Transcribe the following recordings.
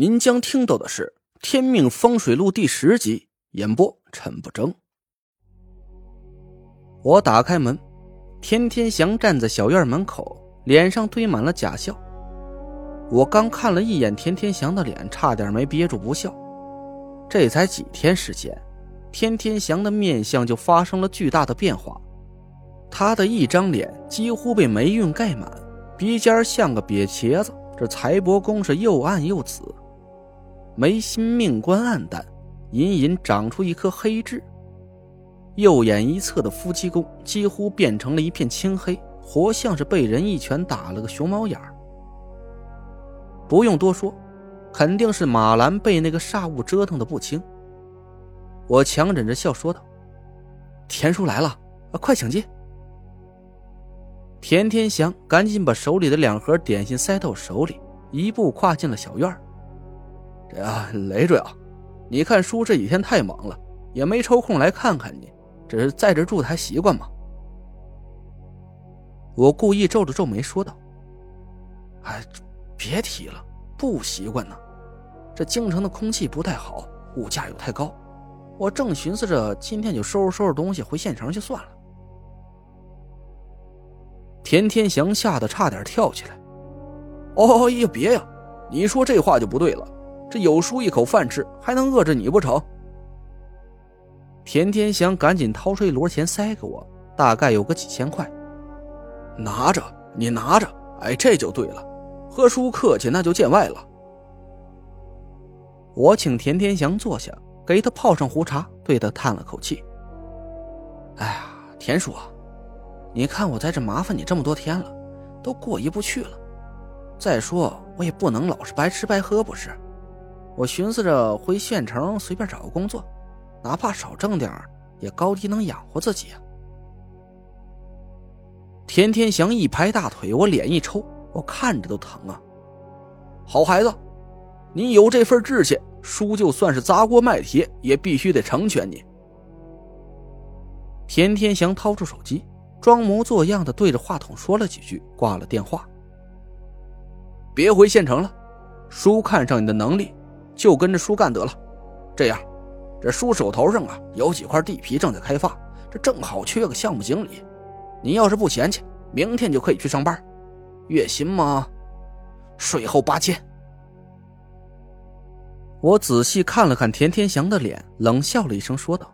您将听到的是《天命风水录》第十集，演播陈不争。我打开门，天天祥站在小院门口，脸上堆满了假笑。我刚看了一眼天天祥的脸，差点没憋住不笑。这才几天时间，天天祥的面相就发生了巨大的变化。他的一张脸几乎被霉运盖满，鼻尖像个瘪茄子，这财帛宫是又暗又紫，眉心命官暗淡，隐隐长出一颗黑痣。右眼一侧的夫妻宫几乎变成了一片青黑，活像是被人一拳打了个熊猫眼儿。不用多说，肯定是马兰被那个煞物折腾的不轻。我强忍着笑说道：“田叔来了，快请进。”田天祥赶紧把手里的两盒点心塞到手里，一步跨进了小院儿这啊，雷主呀，你看叔这几天太忙了，也没抽空来看看你，这是在这住的还习惯吗？我故意皱了皱眉说道：“哎，别提了，不习惯呢。这京城的空气不太好，物价又太高，我正寻思着今天就收拾收拾东西回县城就算了。”田天祥吓得差点跳起来。“哦呀，别呀！你说这话就不对了。这有叔一口饭吃，还能饿着你不成？”田天祥赶紧掏出一摞钱塞给我，大概有个几千块。拿着，你拿着。哎，这就对了。和叔客气，那就见外了。我请田天祥坐下，给他泡上壶茶，对他叹了口气：“哎呀，田叔啊。”你看我在这麻烦你这么多天了，都过意不去了。再说我也不能老是白吃白喝，不是？我寻思着回县城随便找个工作，哪怕少挣点也高低能养活自己啊。田天祥一拍大腿，我脸一抽，我看着都疼啊。好孩子，你有这份志气，叔就算是砸锅卖铁也必须得成全你。田天祥掏出手机。装模作样的对着话筒说了几句，挂了电话。别回县城了，叔看上你的能力，就跟着叔干得了。这样，这叔手头上啊有几块地皮正在开发，这正好缺个项目经理。你要是不嫌弃，明天就可以去上班。月薪嘛，税后八千。我仔细看了看田天祥的脸，冷笑了一声，说道：“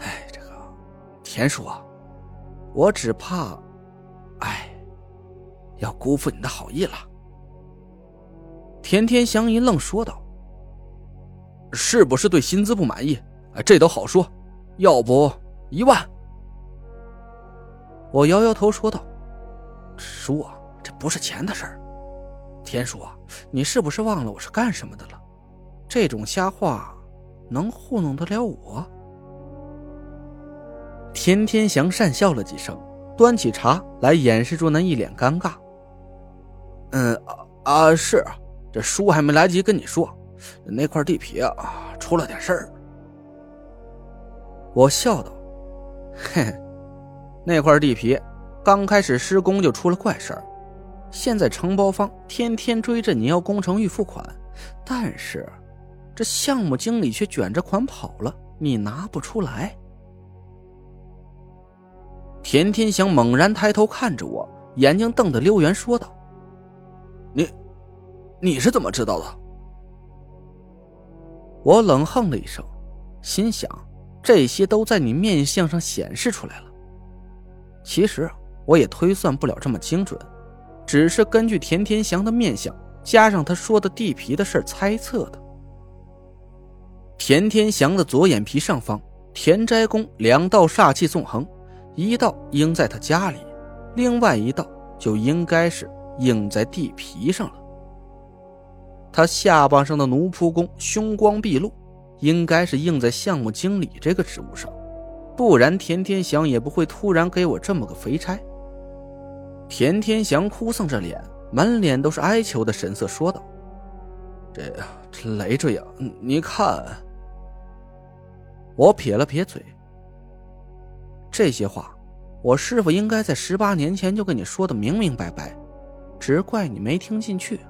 哎，这个田叔啊。”我只怕，哎，要辜负你的好意了。田天祥一愣，说道：“是不是对薪资不满意？哎，这都好说，要不一万？”我摇摇头，说道：“叔啊，这不是钱的事儿。田叔啊，你是不是忘了我是干什么的了？这种瞎话能糊弄得了我？”田天祥讪笑了几声，端起茶来掩饰住那一脸尴尬。嗯啊，是这叔还没来及跟你说，那块地皮啊出了点事儿。我笑道：“嘿嘿，那块地皮刚开始施工就出了怪事儿，现在承包方天天追着你要工程预付款，但是这项目经理却卷着款跑了，你拿不出来。”田天祥猛然抬头看着我，眼睛瞪得溜圆，说道：“你，你是怎么知道的？”我冷哼了一声，心想：这些都在你面相上显示出来了。其实我也推算不了这么精准，只是根据田天祥的面相，加上他说的地皮的事猜测的。田天祥的左眼皮上方，田斋宫两道煞气纵横。一道应在他家里，另外一道就应该是应在地皮上了。他下巴上的奴仆宫凶光毕露，应该是应在项目经理这个职务上，不然田天祥也不会突然给我这么个肥差。田天祥哭丧着脸，满脸都是哀求的神色，说道：“这这累赘呀，你看。”我撇了撇嘴。这些话，我师傅应该在十八年前就跟你说的明明白白，只怪你没听进去。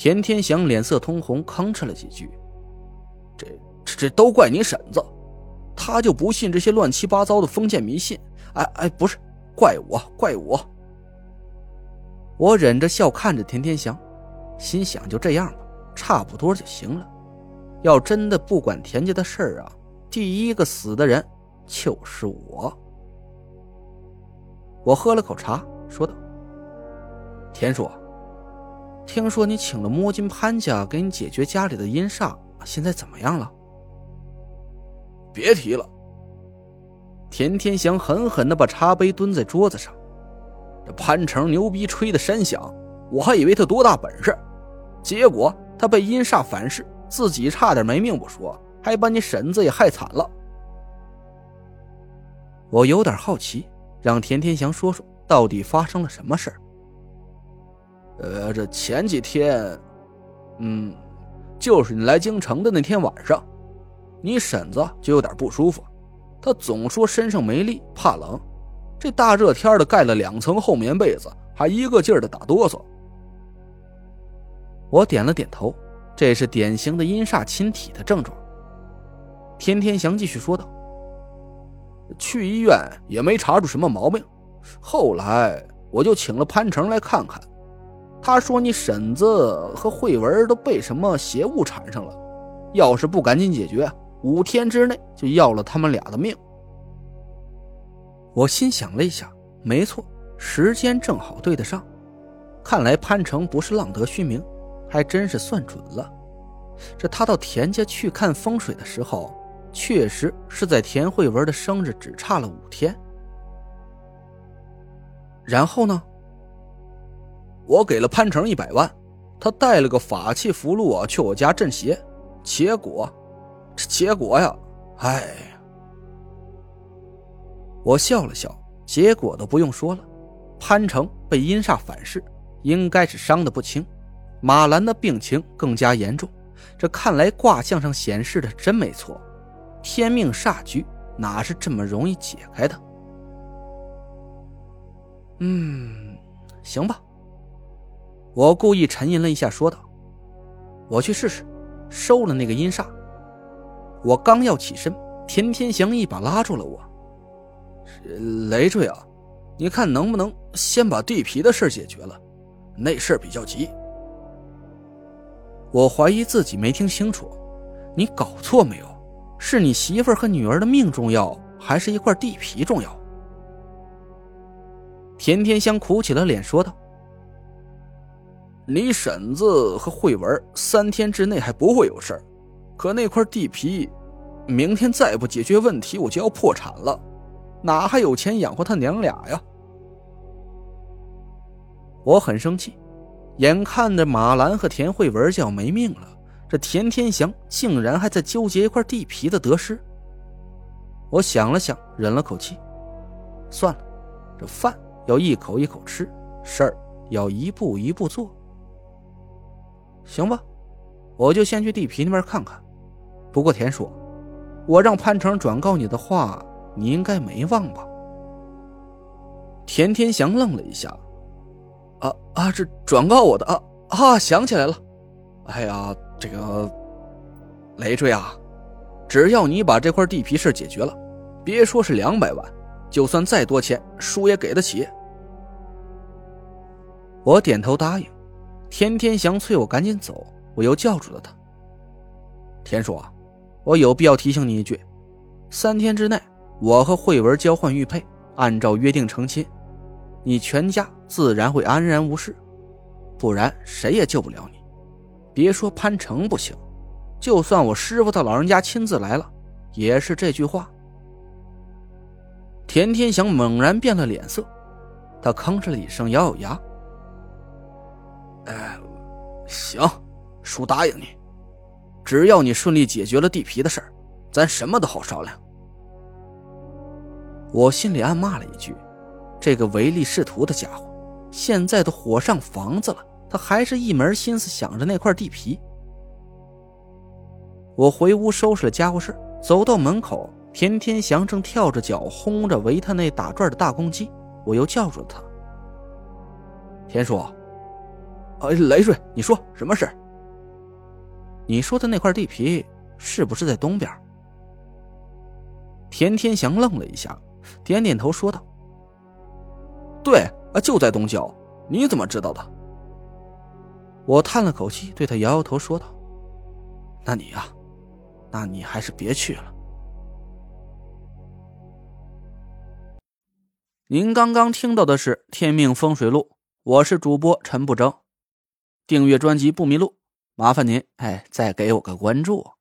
田天祥脸色通红，吭哧了几句：“这这这都怪你婶子，他就不信这些乱七八糟的封建迷信。哎哎，不是，怪我，怪我。”我忍着笑看着田天祥，心想：就这样吧，差不多就行了。要真的不管田家的事儿啊，第一个死的人就是我。我喝了口茶，说道：“田叔。”听说你请了摸金潘家给你解决家里的阴煞，现在怎么样了？别提了。田天祥狠狠的把茶杯蹲在桌子上。这潘成牛逼吹的山响，我还以为他多大本事，结果他被阴煞反噬，自己差点没命不说，还把你婶子也害惨了。我有点好奇，让田天祥说说到底发生了什么事儿。呃，这前几天，嗯，就是你来京城的那天晚上，你婶子就有点不舒服，她总说身上没力，怕冷，这大热天的盖了两层厚棉被子，还一个劲儿的打哆嗦。我点了点头，这是典型的阴煞侵体的症状。天天祥继续说道：“去医院也没查出什么毛病，后来我就请了潘成来看看。”他说：“你婶子和慧文都被什么邪物缠上了，要是不赶紧解决，五天之内就要了他们俩的命。”我心想了一下，没错，时间正好对得上。看来潘成不是浪得虚名，还真是算准了。这他到田家去看风水的时候，确实是在田慧文的生日只差了五天。然后呢？我给了潘成一百万，他带了个法器符箓啊去我家镇邪，结果，这结果呀，哎，我笑了笑，结果都不用说了，潘成被阴煞反噬，应该是伤的不轻，马兰的病情更加严重，这看来卦象上显示的真没错，天命煞局哪是这么容易解开的？嗯，行吧。我故意沉吟了一下，说道：“我去试试，收了那个阴煞。”我刚要起身，田天祥一把拉住了我：“累赘啊，你看能不能先把地皮的事解决了？那事儿比较急。”我怀疑自己没听清楚，你搞错没有？是你媳妇和女儿的命重要，还是一块地皮重要？田天香苦起了脸，说道。你婶子和慧文三天之内还不会有事儿，可那块地皮，明天再不解决问题，我就要破产了，哪还有钱养活他娘俩呀？我很生气，眼看着马兰和田慧文就要没命了，这田天祥竟然还在纠结一块地皮的得失。我想了想，忍了口气，算了，这饭要一口一口吃，事儿要一步一步做。行吧，我就先去地皮那边看看。不过田叔，我让潘成转告你的话，你应该没忘吧？田天祥愣了一下，啊啊，这转告我的啊啊，想起来了。哎呀，这个累赘啊，只要你把这块地皮事解决了，别说是两百万，就算再多钱，叔也给得起。我点头答应。田天祥催我赶紧走，我又叫住了他。田叔啊，我有必要提醒你一句：三天之内，我和慧文交换玉佩，按照约定成亲，你全家自然会安然无事。不然谁也救不了你。别说潘成不行，就算我师傅他老人家亲自来了，也是这句话。田天祥猛然变了脸色，他吭哧了一声，咬咬牙。哎，行，叔答应你，只要你顺利解决了地皮的事儿，咱什么都好商量。我心里暗骂了一句：“这个唯利是图的家伙，现在都火上房子了，他还是一门心思想着那块地皮。”我回屋收拾了家伙事走到门口，田天祥正跳着脚轰着围他那打转的大公鸡，我又叫住了他：“田叔。”呃，雷顺，你说什么事你说的那块地皮是不是在东边？田天祥愣了一下，点点头说道：“对，啊，就在东郊。你怎么知道的？”我叹了口气，对他摇摇头说道：“那你呀，那你还是别去了。”您刚刚听到的是《天命风水录》，我是主播陈不争。订阅专辑不迷路，麻烦您哎，再给我个关注。